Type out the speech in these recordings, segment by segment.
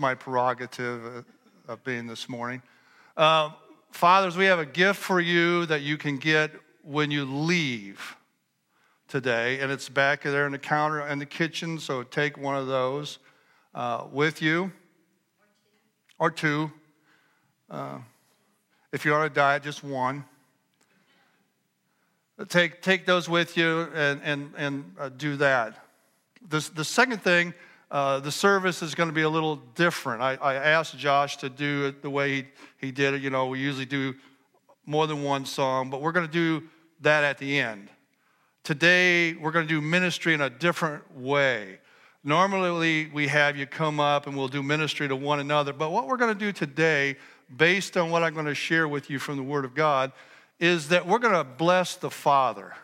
my prerogative of being this morning. Uh, fathers, we have a gift for you that you can get when you leave today, and it's back there in the counter in the kitchen. So take one of those uh, with you, or two. Uh, if you're on a diet, just one. Take, take those with you and, and, and uh, do that. The, the second thing, uh, the service is going to be a little different. I, I asked Josh to do it the way he, he did it. You know, we usually do more than one song, but we're going to do that at the end. Today, we're going to do ministry in a different way. Normally, we have you come up and we'll do ministry to one another, but what we're going to do today, based on what I'm going to share with you from the Word of God, is that we're going to bless the Father,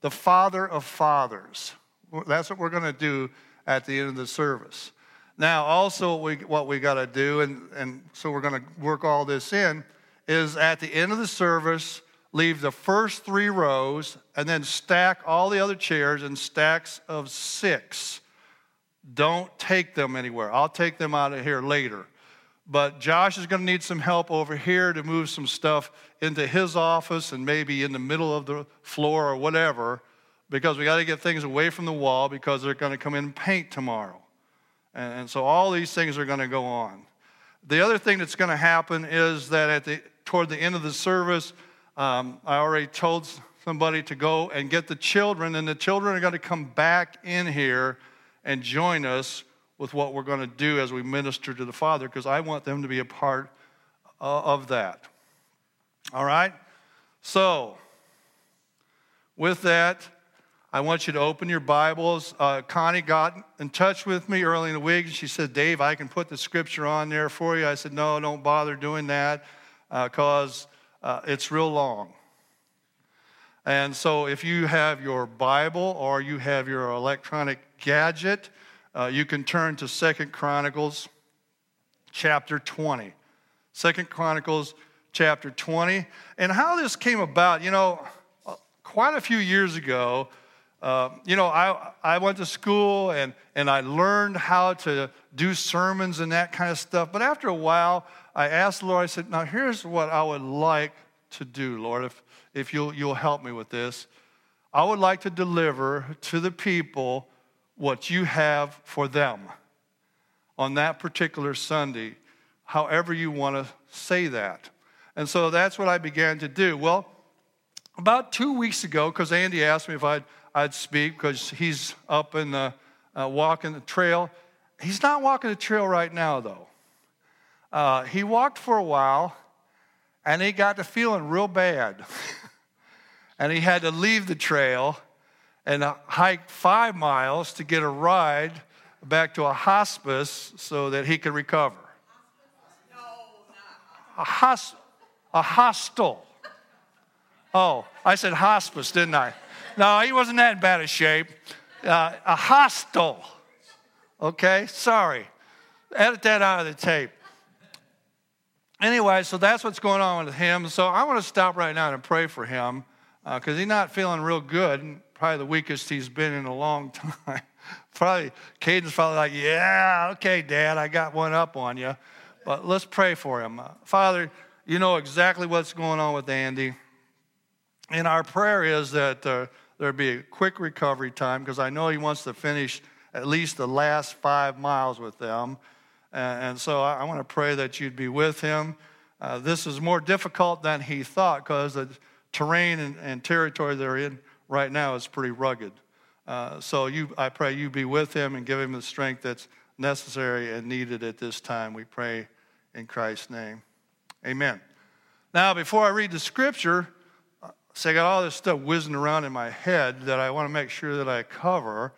the Father of fathers. That's what we're going to do at the end of the service. Now, also, what we, what we got to do, and, and so we're going to work all this in, is at the end of the service, leave the first three rows and then stack all the other chairs in stacks of six. Don't take them anywhere. I'll take them out of here later. But Josh is going to need some help over here to move some stuff into his office and maybe in the middle of the floor or whatever, because we got to get things away from the wall because they're going to come in and paint tomorrow. And, so all these things are going to go on. The other thing that's going to happen is that at the, toward the end of the service, um, I already told somebody to go and get the children, and the children are going to come back in here and join us with what we're going to do as we minister to the Father because I want them to be a part uh, of that. All right? So, with that, I want you to open your Bibles. Uh, Connie got in touch with me early in the week and she said, Dave, I can put the scripture on there for you. I said, No, don't bother doing that because uh, uh, it's real long. And so, if you have your Bible or you have your electronic gadget, uh, you can turn to Second Chronicles chapter 20. Second Chronicles chapter 20. And how this came about, you know, uh, quite a few years ago, uh, you know, I, I went to school and, and I learned how to do sermons and that kind of stuff. But after a while, I asked the Lord, I said, Now here's what I would like to do, Lord, if, if you'll, you'll help me with this. I would like to deliver to the people what you have for them on that particular Sunday, however you want to say that. And so that's what I began to do. Well, about two weeks ago, because Andy asked me if I'd, I'd speak, because he's up in the uh, walking the trail. He's not walking the trail right now, though. Uh, he walked for a while, and he got to feeling real bad. and he had to leave the trail and hike five miles to get a ride back to a hospice so that he could recover. A, hos- a hostel. Oh, I said hospice, didn't I? No, he wasn't that bad a shape. Uh, a hostel. Okay, sorry. Edit that out of the tape. Anyway, so that's what's going on with him. So I want to stop right now and pray for him because uh, he's not feeling real good probably the weakest he's been in a long time. probably, Caden's probably like, yeah, okay, Dad, I got one up on you. But let's pray for him. Uh, Father, you know exactly what's going on with Andy. And our prayer is that uh, there be a quick recovery time because I know he wants to finish at least the last five miles with them. And, so I, I want to pray that you'd be with him. Uh, this is more difficult than he thought because the terrain and, and territory they're in right now is pretty rugged. Uh, so you, I pray you be with him and give him the strength that's necessary and needed at this time. We pray in Christ's name. Amen. Now, before I read the scripture, so I got all this stuff whizzing around in my head that I want to make sure that I cover.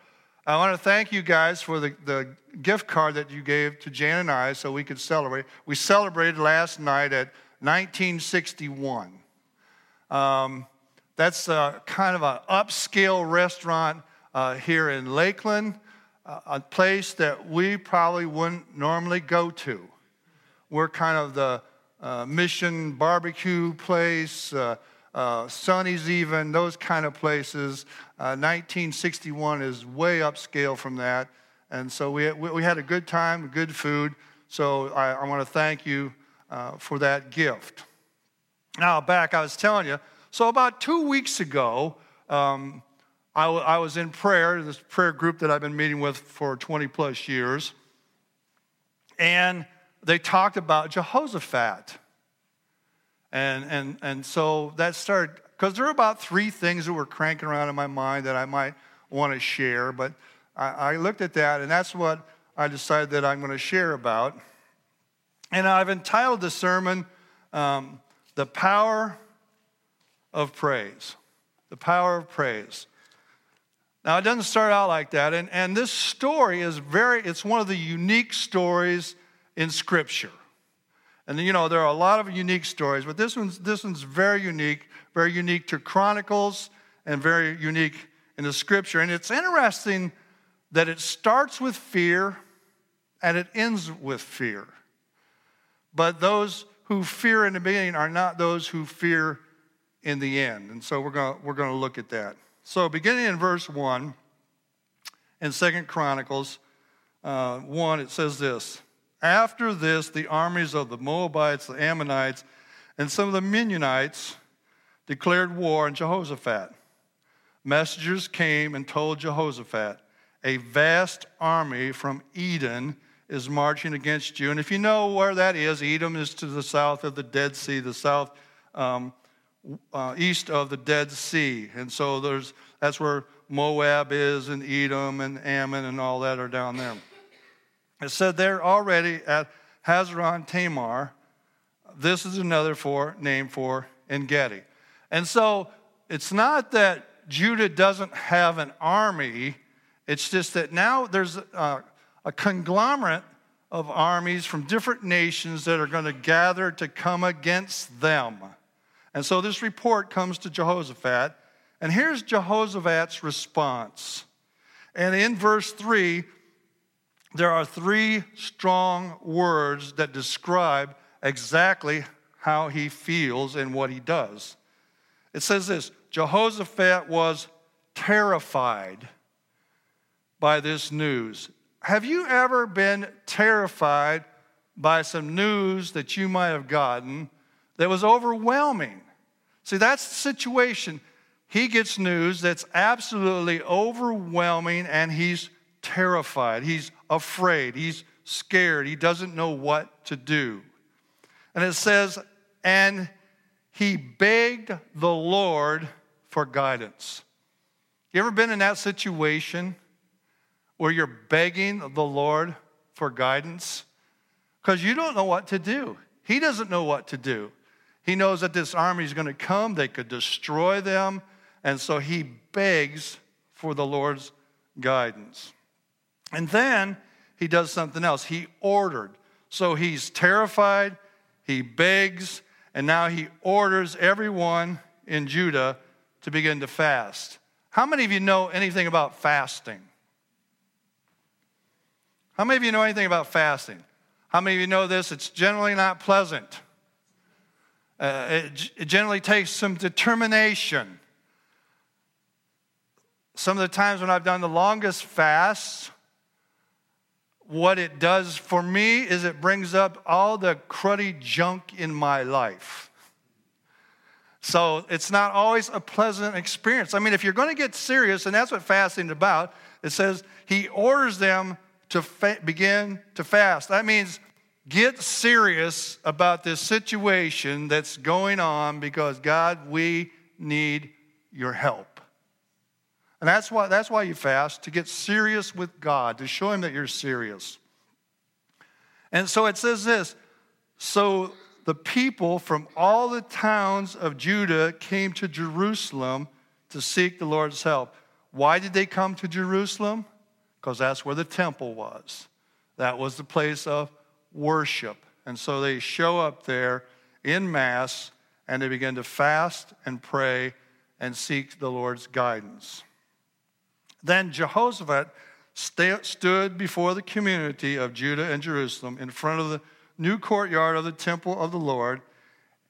I want to thank you guys for the, the gift card that you gave to Jan and I so we could celebrate. We celebrated last night at 1961. Um, that's uh, kind of an upscale restaurant uh, here in Lakeland, uh, a place that we probably wouldn't normally go to. We're kind of the uh, mission barbecue place, uh, uh, even, those kind of places. 1961 is way upscale from that. And so we, we had a good time, good food. So I, I want to thank you uh, for that gift. Now, back, I was telling you, so about two weeks ago, um, I, w- I was in prayer, this prayer group that I've been meeting with for 20 plus years, and they talked about Jehoshaphat. And, and, and so that started, because there are about three things that were cranking around in my mind that I might want to share, but I, I looked at that, and that's what I decided that I'm going to share about. And I've entitled the sermon, um, The Power of Praise. The Power of Praise. Now, it doesn't start out like that. And, and this story is very, it's one of the unique stories in Scripture. And you know, there are a lot of unique stories, but this one's, this one's very unique, very unique to Chronicles and very unique in the Scripture. And it's interesting that it starts with fear and it ends with fear. But those who fear in the beginning are not those who fear in the end. And so we're going we're going to look at that. So, beginning in verse 1 in Second Chronicles uh, 1, it says this After this, the armies of the Moabites, the Ammonites, and some of the Meunites declared war on Jehoshaphat. Messengers came and told Jehoshaphat, A vast army from Edom is marching against you. And if you know where that is, Edom is to the south of the Dead Sea, the south. Um, uh, east of the Dead Sea. And so there's, that's where Moab is, and Edom, and Ammon, and all that are down there. It said they're already at Hazazon Tamar. This is another for, name for Engedi. And so it's not that Judah doesn't have an army, it's just that now there's a, a conglomerate of armies from different nations that are going to gather to come against them. And so this report comes to Jehoshaphat, and here's Jehoshaphat's response. And in verse 3, there are three strong words that describe exactly how he feels and what he does. It says this Jehoshaphat was terrified by this news. Have you ever been terrified by some news that you might have gotten that was overwhelming? See, that's the situation. He gets news that's absolutely overwhelming and he's terrified. He's afraid. He's scared. He doesn't know what to do. And it says, and he begged the Lord for guidance. You ever been in that situation where you're begging the Lord for guidance? Because you don't know what to do. He doesn't know what to do. He knows that this army is going to come, they could destroy them, and so he begs for the Lord's guidance. And then he does something else. He ordered. So he's terrified, he begs, and now he orders everyone in Judah to begin to fast. How many of you know anything about fasting? How many of you know anything about fasting? How many of you know this? It's generally not pleasant. Uh, it, it generally takes some determination. Some of the times when I've done the longest fasts, what it does for me is it brings up all the cruddy junk in my life. So it's not always a pleasant experience. I mean, if you're going to get serious, and that's what fasting is about, it says he orders them to fa- begin to fast. That means get serious about this situation that's going on because, God, we need your help. And that's why, that's why you fast, to get serious with God, to show Him that you're serious. And so it says this So the people from all the towns of Judah came to Jerusalem to seek the Lord's help. Why did they come to Jerusalem? Because that's where the temple was. That was the place of worship. And so they show up there in Mass and they begin to fast and pray and seek the Lord's guidance. Then Jehoshaphat st- stood before the community of Judah and Jerusalem in front of the new courtyard of the temple of the Lord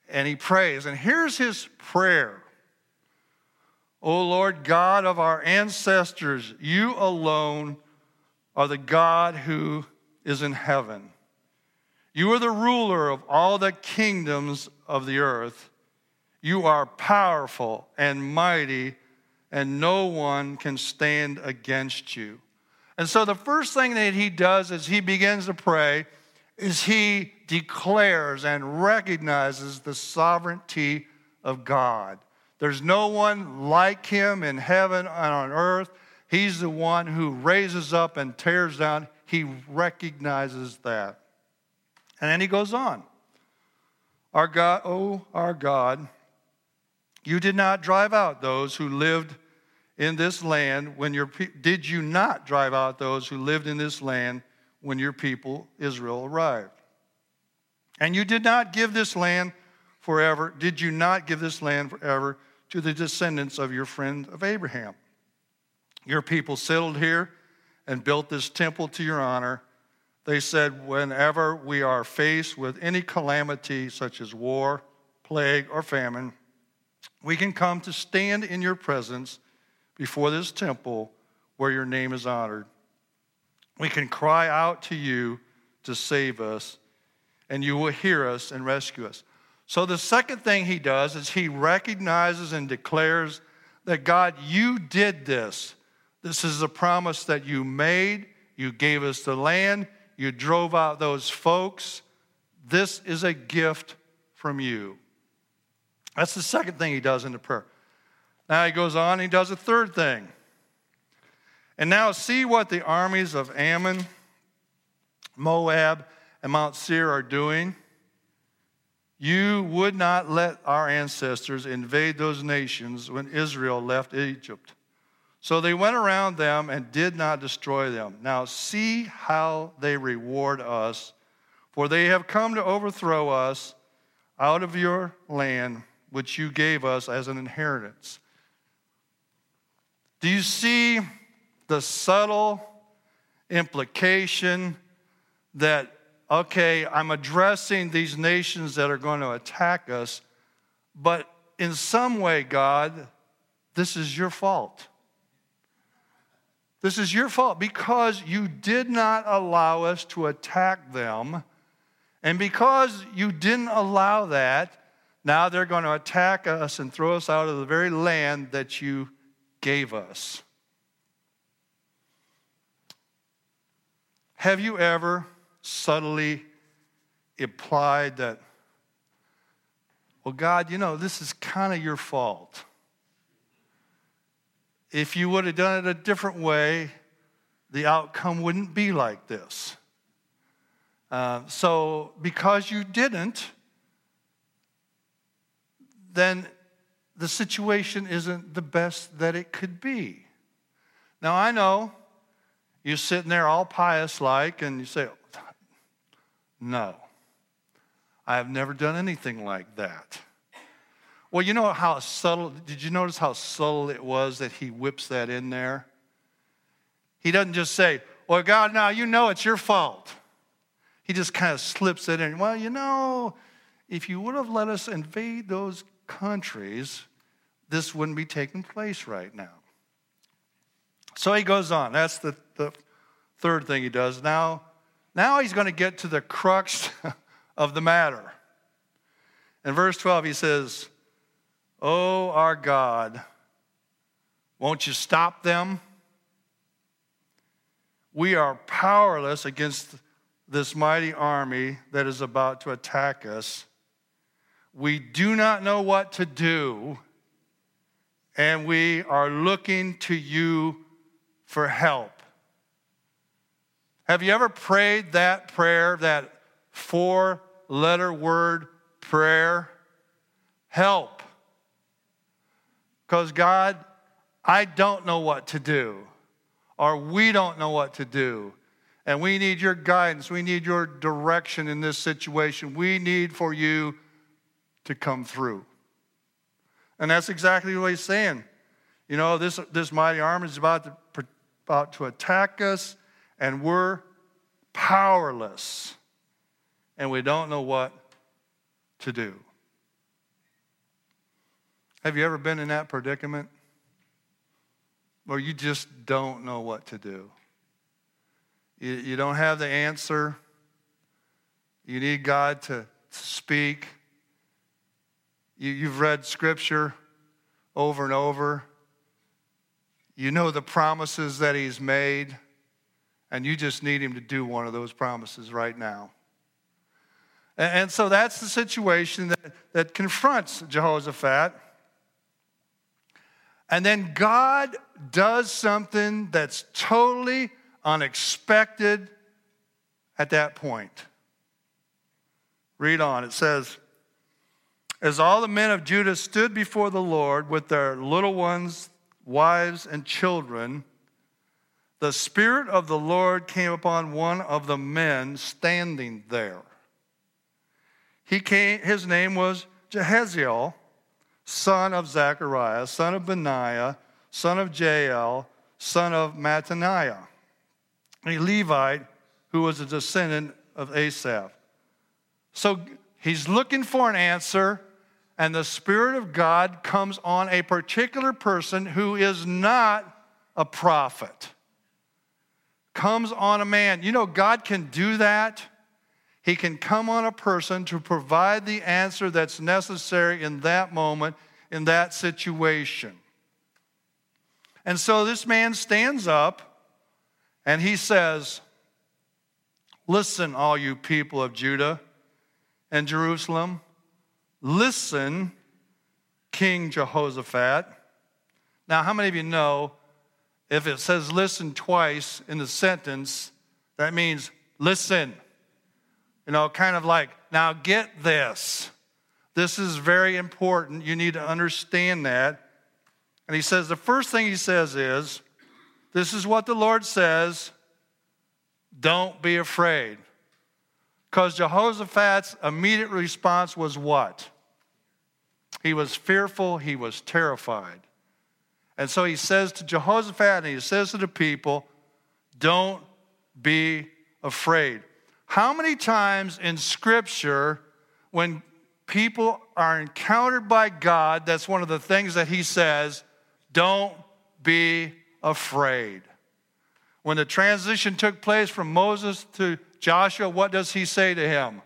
and he prays. And here's his prayer O Lord God of our ancestors, you alone are the God who is in heaven. You are the ruler of all the kingdoms of the earth. You are powerful and mighty, and no one can stand against you. And so the first thing that he does as he begins to pray is he declares and recognizes the sovereignty of God. There's no one like him in heaven and on earth. He's the one who raises up and tears down. He recognizes that. And then he goes on. Our God, oh, our God, you did not drive out those who lived in this land when your pe- did you not drive out those who lived in this land when your people Israel arrived? And you did not give this land forever. Did you not give this land forever to the descendants of your friend of Abraham? Your people settled here and built this temple to your honor. They said, Whenever we are faced with any calamity, such as war, plague, or famine, we can come to stand in your presence before this temple where your name is honored. We can cry out to you to save us, and you will hear us and rescue us. So, the second thing he does is he recognizes and declares that God, you did this. This is a promise that you made. You gave us the land. You drove out those folks. This is a gift from you. That's the second thing he does in the prayer. Now he goes on, he does a third thing. And now see what the armies of Ammon, Moab, and Mount Seir are doing. You would not let our ancestors invade those nations when Israel left Egypt. So they went around them and did not destroy them. Now see how they reward us, for they have come to overthrow us out of your land, which you gave us as an inheritance. Do you see the subtle implication that, okay, I'm addressing these nations that are going to attack us, but in some way, God, this is your fault. This is your fault because you did not allow us to attack them. And because you didn't allow that, now they're going to attack us and throw us out of the very land that you gave us. Have you ever subtly implied that, well, God, you know, this is kind of your fault? If you would have done it a different way, the outcome wouldn't be like this. Uh, so, because you didn't, then the situation isn't the best that it could be. Now, I know you're sitting there all pious like, and you say, No, I have never done anything like that. Well, you know how subtle, did you notice how subtle it was that he whips that in there? He doesn't just say, Well, God, now you know it's your fault. He just kind of slips it in. Well, you know, if you would have let us invade those countries, this wouldn't be taking place right now. So he goes on. That's the, the third thing he does. Now, now he's going to get to the crux of the matter. In verse 12, he says, Oh, our God, won't you stop them? We are powerless against this mighty army that is about to attack us. We do not know what to do, and we are looking to you for help. Have you ever prayed that prayer, that four letter word prayer? Help. Because, God, I don't know what to do, or we don't know what to do. And we need your guidance. We need your direction in this situation. We need for you to come through. And that's exactly what he's saying. You know, this, this mighty army is about to, about to attack us, and we're powerless, and we don't know what to do. Have you ever been in that predicament? Where you just don't know what to do? You, you don't have the answer. You need God to, to speak. You, you've read scripture over and over. You know the promises that He's made, and you just need Him to do one of those promises right now. And, and so that's the situation that, that confronts Jehoshaphat. And then God does something that's totally unexpected at that point. Read on. It says, As all the men of Judah stood before the Lord with their little ones, wives, and children, the Spirit of the Lord came upon one of the men standing there. He came, his name was Jahaziel, son of Zechariah, son of Benaiah, son of Jael, son of Mattaniah, a Levite who was a descendant of Asaph. So he's looking for an answer, and the Spirit of God comes on a particular person who is not a prophet. Comes on a man. You know, God can do that. He can come on a person to provide the answer that's necessary in that moment, in that situation. And so this man stands up and he says, Listen, all you people of Judah and Jerusalem, listen, King Jehoshaphat. Now, how many of you know if it says listen twice in the sentence, that means listen? You know, kind of like, now get this. This is very important. You need to understand that. And he says, the first thing he says is, this is what the Lord says don't be afraid. Because Jehoshaphat's immediate response was what? He was fearful, he was terrified. And so he says to Jehoshaphat and he says to the people, Don't be afraid. How many times in Scripture, when people are encountered by God, that's one of the things that he says, Don't be afraid. When the transition took place from Moses to Joshua, what does he say to him?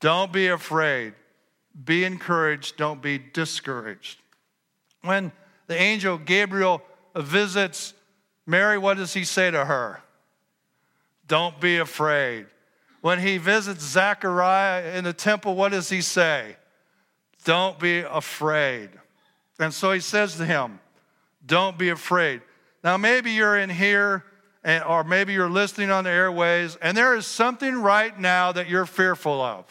Don't be afraid. Be encouraged. Don't be discouraged. When the angel Gabriel visits Mary, what does he say to her? Don't be afraid. When he visits Zechariah in the temple, what does he say? Don't be afraid. And so he says to him, Don't be afraid. Now, maybe you're in here and, or maybe you're listening on the airways, and there is something right now that you're fearful of.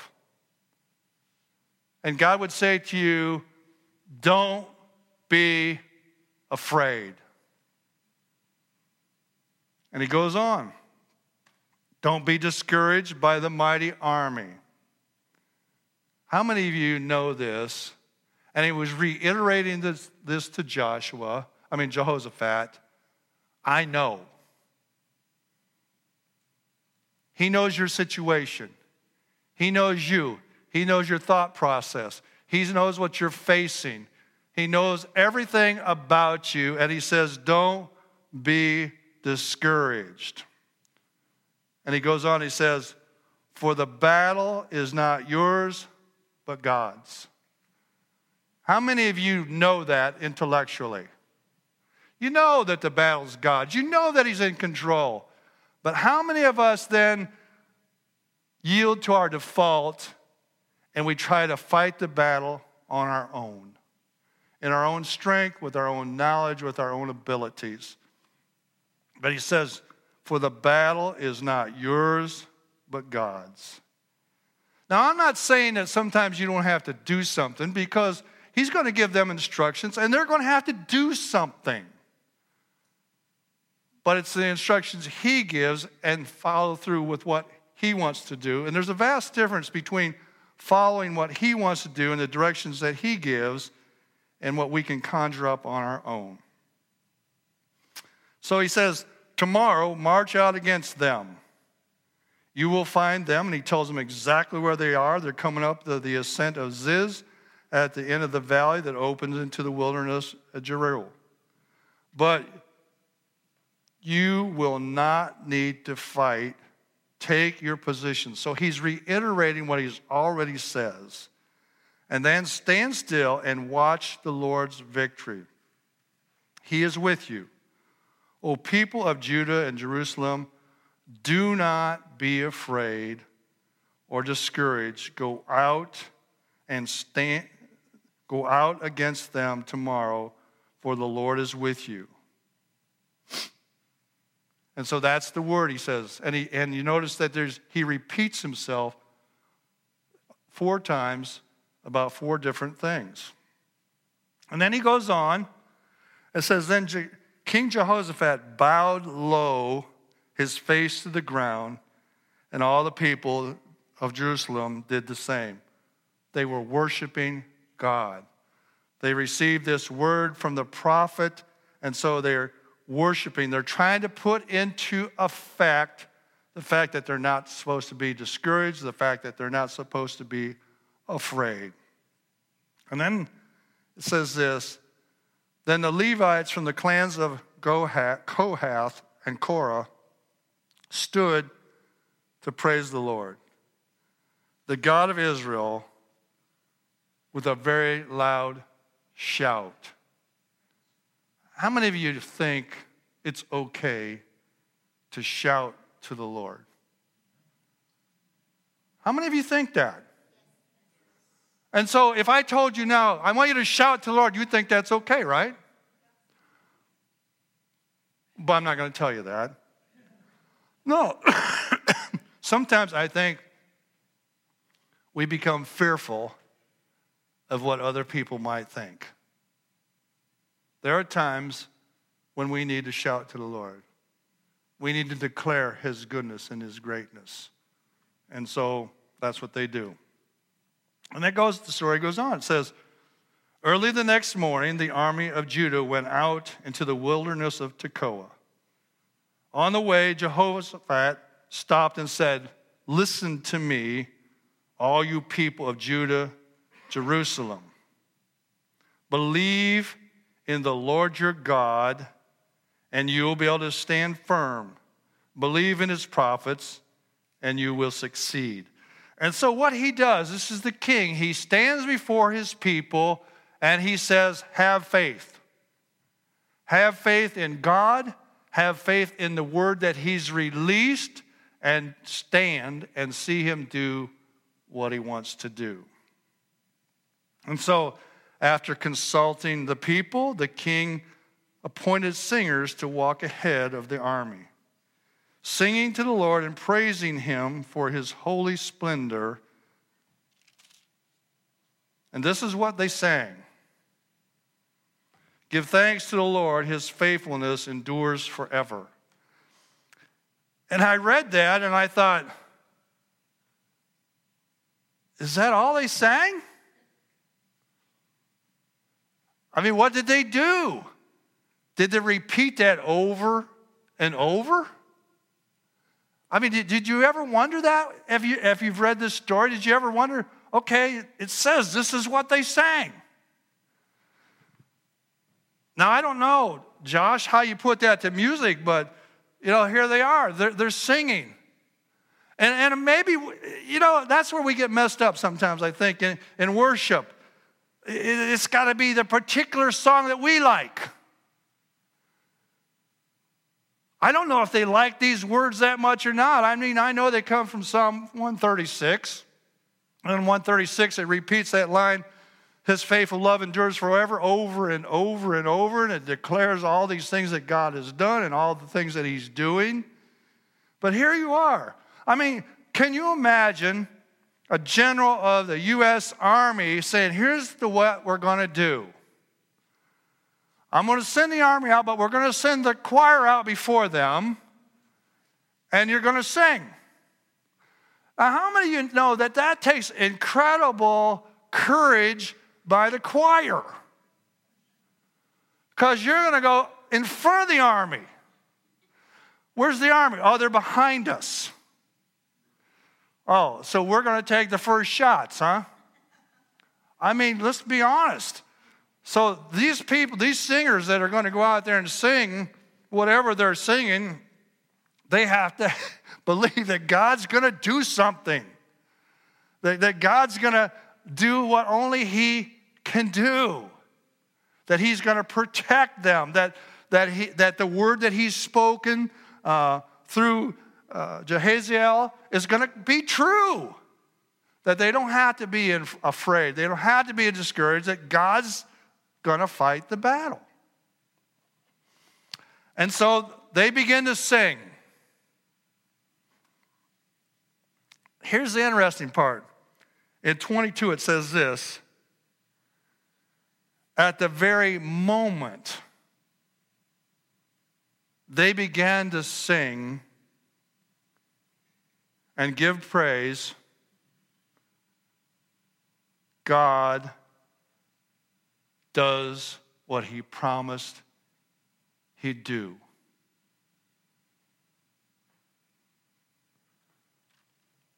And God would say to you, Don't be afraid. And he goes on Don't be discouraged by the mighty army. How many of you know this? And he was reiterating this, this to Joshua, I mean, Jehoshaphat. I know. He knows your situation. He knows you. He knows your thought process. He knows what you're facing. He knows everything about you. And he says, Don't be discouraged. And he goes on, he says, For the battle is not yours, but God's. How many of you know that intellectually? You know that the battle's God's. You know that He's in control. But how many of us then yield to our default and we try to fight the battle on our own? In our own strength, with our own knowledge, with our own abilities. But he says, For the battle is not yours, but God's. Now, I'm not saying that sometimes you don't have to do something because he's going to give them instructions and they're going to have to do something but it's the instructions He gives and follow through with what He wants to do. And there's a vast difference between following what He wants to do and the directions that He gives and what we can conjure up on our own. So He says, Tomorrow, march out against them. You will find them, and He tells them exactly where they are. They're coming up the, the ascent of Ziz at the end of the valley that opens into the wilderness of Jeruel. But You will not need to fight. Take your position. So he's reiterating what he's already says. And then stand still and watch the Lord's victory. He is with you. O people of Judah and Jerusalem, do not be afraid or discouraged. Go out and stand go out against them tomorrow, for the Lord is with you. And so that's the word he says. And, he, and you notice that there's, he repeats himself four times about four different things. And then he goes on. and says, Then Je- King Jehoshaphat bowed low his face to the ground, and all the people of Jerusalem did the same. They were worshiping God. They received this word from the prophet, and so they're worshiping. They're trying to put into effect the fact that they're not supposed to be discouraged, the fact that they're not supposed to be afraid. And then it says this Then the Levites from the clans of Kohath and Korah stood to praise the Lord, the God of Israel, with a very loud shout. How many of you think it's okay to shout to the Lord? How many of you think that? And so, if I told you now, I want you to shout to the Lord, you think that's okay, right? But I'm not going to tell you that. No. Sometimes I think we become fearful of what other people might think. There are times when we need to shout to the Lord. We need to declare His goodness and His greatness. And so that's what they do. And that goes, the story goes on. It says, Early the next morning, the army of Judah went out into the wilderness of Tekoa. On the way, Jehoshaphat stopped and said, Listen to me, all you people of Judah, Jerusalem. Believe in the Lord your God, and you will be able to stand firm. Believe in his prophets, and you will succeed. And so, what he does, this is the king, he stands before his people and he says, Have faith. Have faith in God, have faith in the word that he's released, and stand and see him do what he wants to do. And so, after consulting the people, the king appointed singers to walk ahead of the army singing to the Lord and praising Him for His holy splendor. And this is what they sang Give thanks to the Lord, His faithfulness endures forever. And I read that and I thought, is that all they sang? I mean, what did they do? Did they repeat that over and over? I mean, did, did you ever wonder that? If, you, if you've read this story, did you ever wonder, okay, it says this is what they sang. Now, I don't know, Josh, how you put that to music, but, you know, here they are. They're, they're singing. And, and maybe, you know, that's where we get messed up sometimes, I think, in, in worship. It, it's got to be the particular song that we like. I don't know if they like these words that much or not. I mean, I know they come from Psalm 136. And in 136, it repeats that line, His faithful love endures forever, over and over and over. And it declares all these things that God has done and all the things that He's doing. But here you are. I mean, can you imagine a general of the U.S. Army saying, Here's the what we're going to do? I'm going to send the army out, but we're going to send the choir out before them, and you're going to sing. Now, how many of you know that that takes incredible courage by the choir? Because you're going to go in front of the army. Where's the army? Oh, they're behind us. Oh, so we're going to take the first shots, huh? I mean, let's be honest. So these people, these singers that are going to go out there and sing, whatever they're singing, they have to believe that God's going to do something, that, that God's going to do what only He can do, that He's going to protect them, that, that, he, that the word that He's spoken uh, through uh, Jahaziel is going to be true. That they don't have to be afraid, they don't have to be discouraged, that God's going to fight the battle. And so they begin to sing. Here's the interesting part. In 22, it says this At the very moment they began to sing and give praise, God does what he promised he'd do.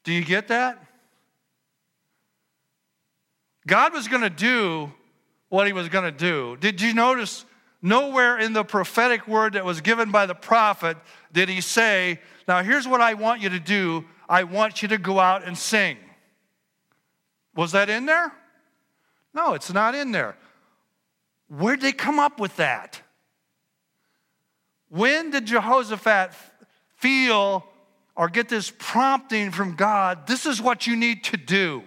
Do you get that? God was going to do what he was going to do. Did you notice nowhere in the prophetic word that was given by the prophet did he say, Now here's what I want you to do I want you to go out and sing. Was that in there? No, it's not in there. Where'd they come up with that? When did Jehoshaphat feel or get this prompting from God? This is what you need to do.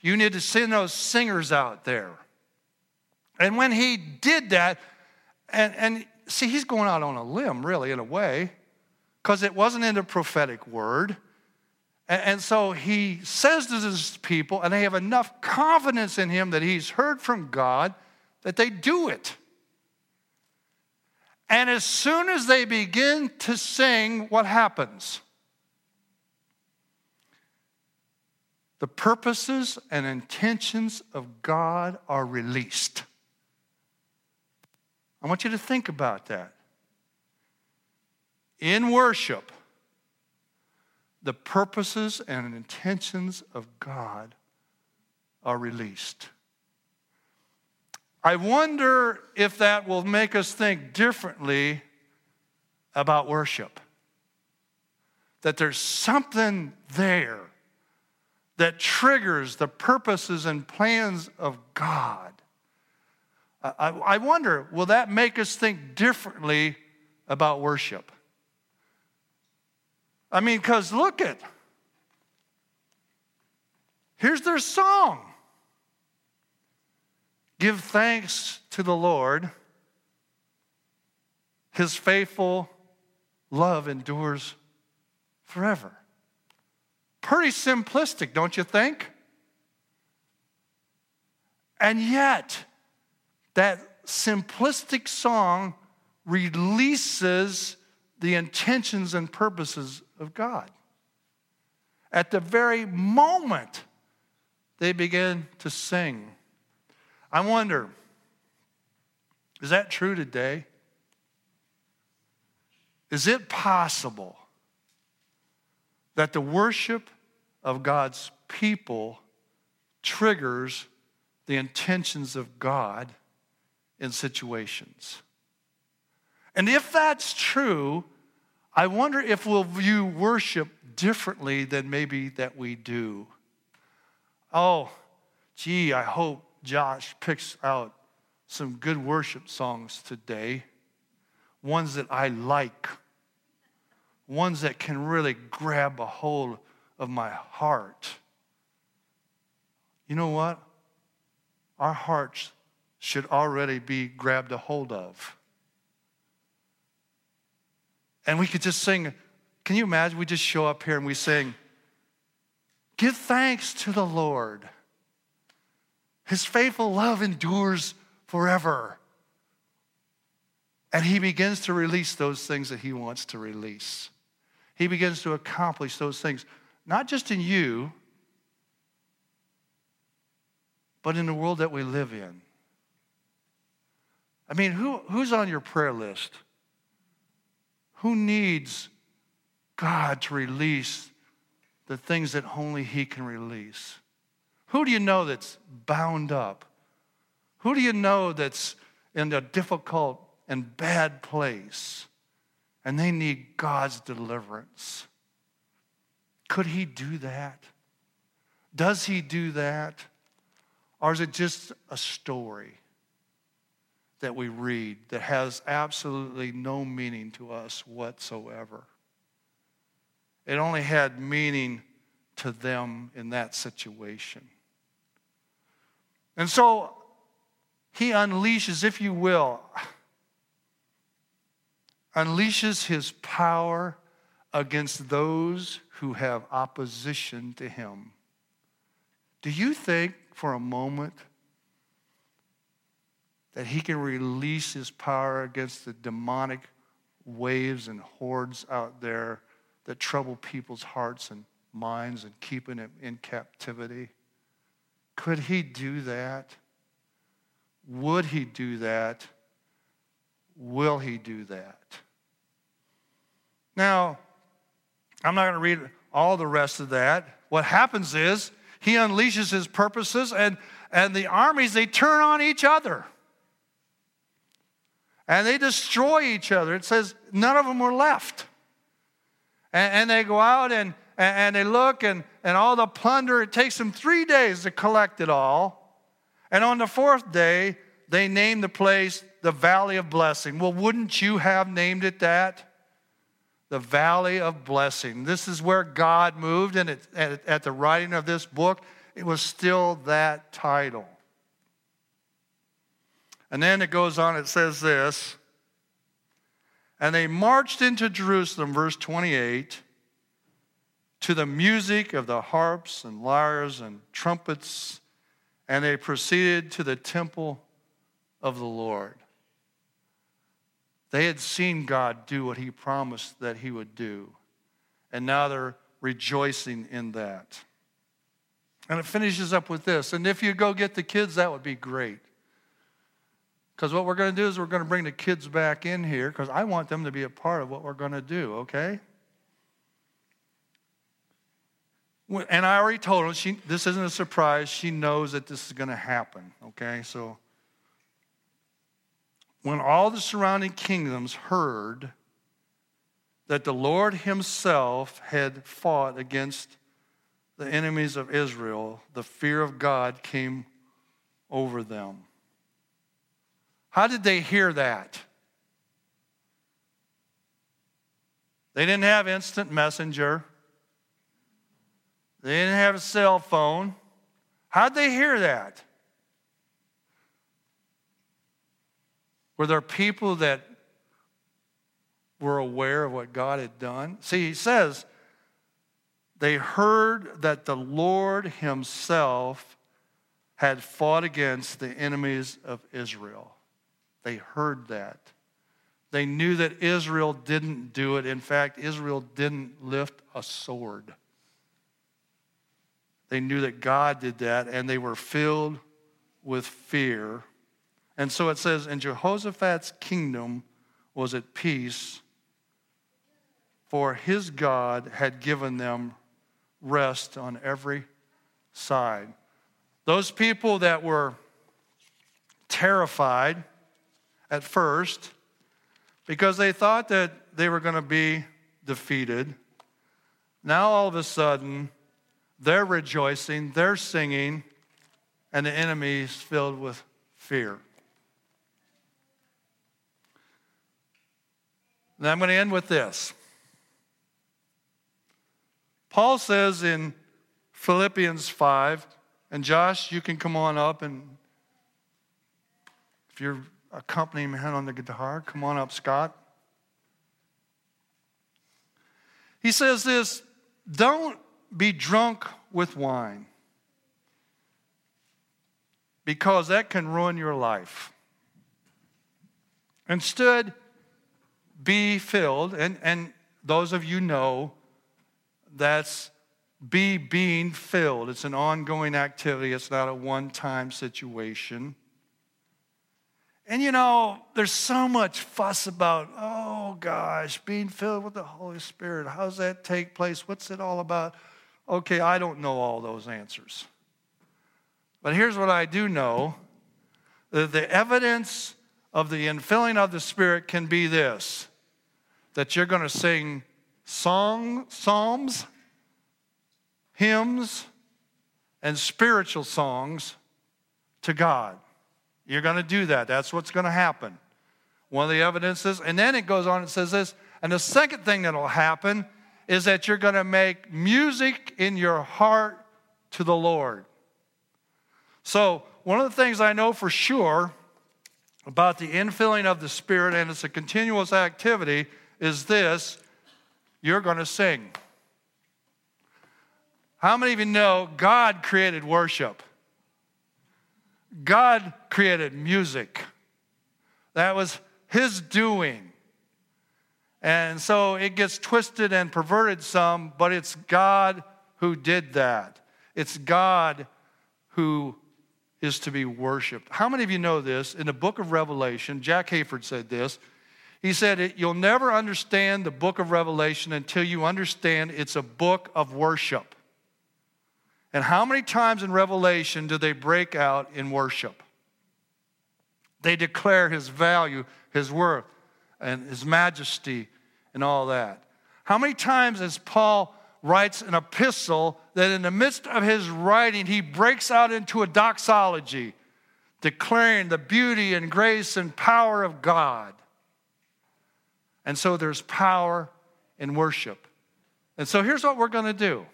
You need to send those singers out there. And when he did that, and, and see, he's going out on a limb, really, in a way, because it wasn't in the prophetic word. And, so he says to his people, and they have enough confidence in him that he's heard from God that they do it. And as soon as they begin to sing, what happens? The purposes and intentions of God are released. I want you to think about that. In worship, the purposes and intentions of God are released. I wonder if that will make us think differently about worship. That there's something there that triggers the purposes and plans of God. I, I wonder, will that make us think differently about worship? I mean, because look at, here's their song. Give thanks to the Lord. His faithful love endures forever. Pretty simplistic, don't you think? And yet, that simplistic song releases the intentions and purposes of God. At the very moment they begin to sing, I wonder, is that true today? Is it possible that the worship of God's people triggers the intentions of God in situations. And if that's true, I wonder if we'll view worship differently than maybe that we do. Oh, gee, I hope Josh picks out some good worship songs today, ones that I like, ones that can really grab a hold of my heart. You know what? Our hearts should already be grabbed a hold of. And we could just sing. Can you imagine? We just show up here and we sing, Give thanks to the Lord. His faithful love endures forever. And he begins to release those things that he wants to release. He begins to accomplish those things, not just in you, but in the world that we live in. I mean, who, who's on your prayer list? Who needs God to release the things that only He can release? Who do you know that's bound up? Who do you know that's in a difficult and bad place, and they need God's deliverance. Could He do that? Does He do that? Or is it just a story that we read that has absolutely no meaning to us whatsoever? It only had meaning to them in that situation. And so he unleashes, if you will, unleashes his power against those who have opposition to him. Do you think for a moment that he can release his power against the demonic waves and hordes out there that trouble people's hearts and minds and keeping them in captivity? Could he do that? Would he do that? Will he do that? Now, I'm not going to read all the rest of that. What happens is he unleashes his purposes, and, and the armies, they turn on each other. And they destroy each other. It says none of them were left. And, and they go out and, and, they look, and, and all the plunder, it takes them three days to collect it all. And on the fourth day, they name the place the Valley of Blessing. Well, wouldn't you have named it that? The Valley of Blessing. This is where God moved, and it, at, at the writing of this book, it was still that title. And then it goes on, it says this And they marched into Jerusalem, verse 28, to the music of the harps and lyres and trumpets, and they proceeded to the temple of the Lord. They had seen God do what He promised that He would do, and now they're rejoicing in that. And it finishes up with this. And if you go get the kids, that would be great. Because what we're going to do is we're going to bring the kids back in here because I want them to be a part of what we're going to do, okay? And I already told her, she, this isn't a surprise. She knows that this is going to happen, okay? So when all the surrounding kingdoms heard that the Lord Himself had fought against the enemies of Israel, the fear of God came over them. How did they hear that? They didn't have instant messenger. They didn't have a cell phone. How'd they hear that? Were there people that were aware of what God had done? See, he says, they heard that the Lord Himself had fought against the enemies of Israel. They heard that. They knew that Israel didn't do it. In fact, Israel didn't lift a sword. They knew that God did that, and they were filled with fear and so it says, and Jehoshaphat's kingdom was at peace, for his God had given them rest on every side. Those people that were terrified at first because they thought that they were going to be defeated, now all of a sudden they're rejoicing, they're singing, and the enemy is filled with fear. And I'm going to end with this. Paul says in Philippians 5, and Josh, you can come on up and if you're accompanying me on the guitar, come on up, Scott. He says this don't be drunk with wine because that can ruin your life. Instead, be filled, and, and those of you know that's be being filled. It's an ongoing activity, it's not a one time situation. And you know, there's so much fuss about, oh gosh, being filled with the Holy Spirit. How does that take place? What's it all about? Okay, I don't know all those answers. But here's what I do know that the evidence of the infilling of the Spirit can be this that you're going to sing song, psalms, hymns, and spiritual songs to God. You're going to do that. That's what's going to happen. One of the evidences. And then it goes on and says this. And the second thing that will happen is that you're going to make music in your heart to the Lord. So, one of the things I know for sure about the infilling of the Spirit, and it's a continuous activity, is this you're going to sing. How many of you know God created worship? God created music. That was His doing. And so it gets twisted and perverted some, but it's God who did that. It's God who is to be worshiped. How many of you know this? In the book of Revelation, Jack Hayford said this. He said, You'll never understand the book of Revelation until you understand it's a book of worship. And how many times in Revelation do they break out in worship? They declare his value, his worth, and his majesty, and all that. How many times as Paul writes an epistle that in the midst of his writing, he breaks out into a doxology, declaring the beauty and grace and power of God? And so there's power in worship. And so here's what we're going to do.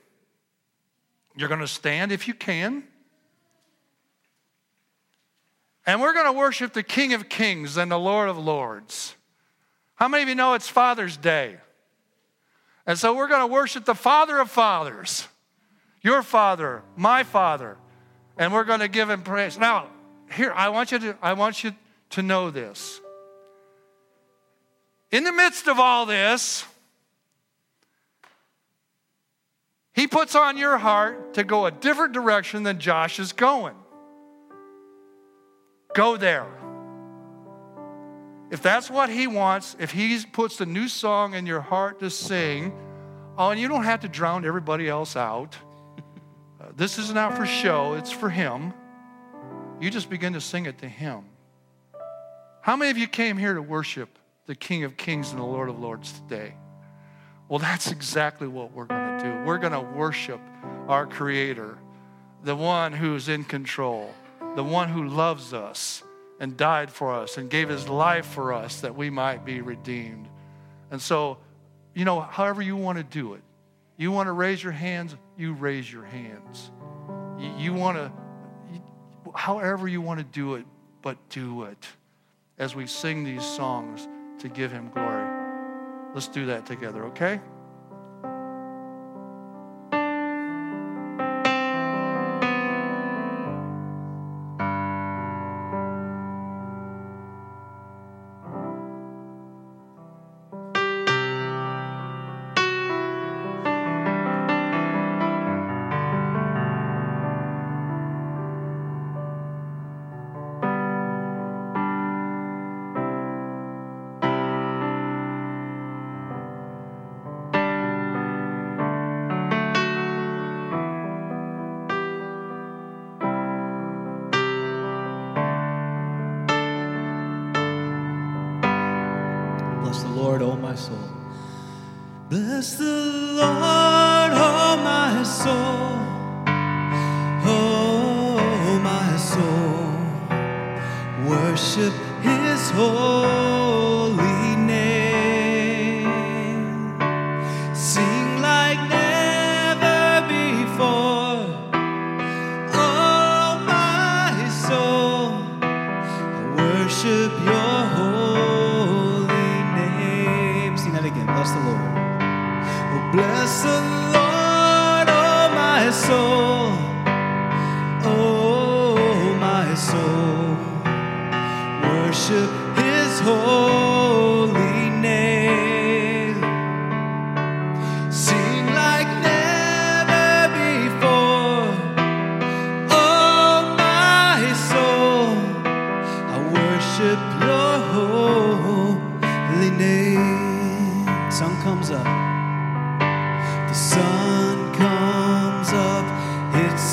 You're going to stand if you can. And we're going to worship the King of Kings and the Lord of Lords. How many of you know it's Father's Day? And so we're going to worship the Father of Fathers, your Father, my Father, and we're going to give him praise. Now, here, I want you to, I want you to know this. In the midst of all this, He puts on your heart to go a different direction than Josh is going. Go there. If that's what he wants, if he puts the new song in your heart to sing, oh, and you don't have to drown everybody else out. Uh, this is not for show, it's for him. You just begin to sing it to him. How many of you came here to worship the King of Kings and the Lord of Lords today? Well, that's exactly what we're going to do. We're going to worship our Creator, the one who's in control, the one who loves us and died for us and gave his life for us that we might be redeemed. And so, you know, however you want to do it, you want to raise your hands, you raise your hands. You, want to, however you want to do it, but do it as we sing these songs to give him glory. Let's do that together, okay?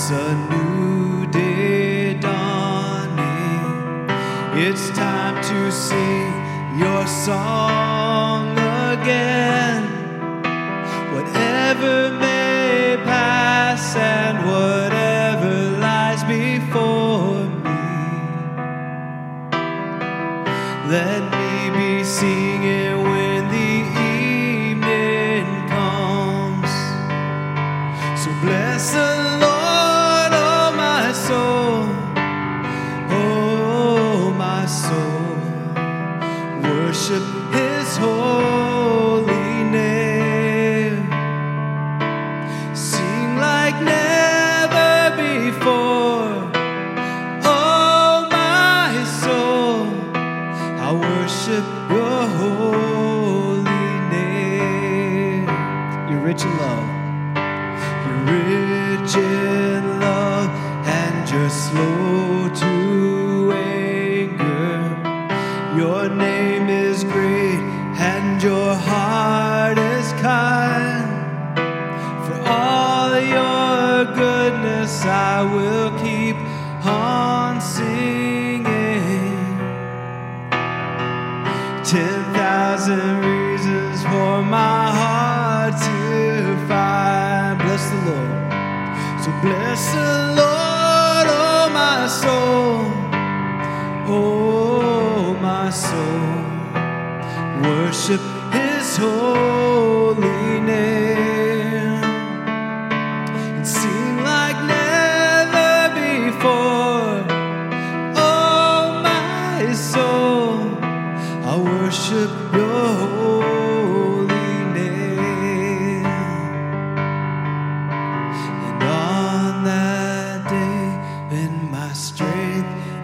It's a new day dawning. It's time to sing your song again.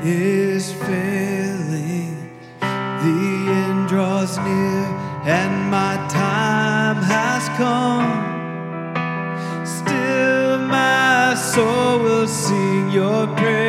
is failing. The end draws near, and my time has come. Still, my soul will sing your praise.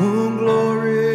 Oh, glory.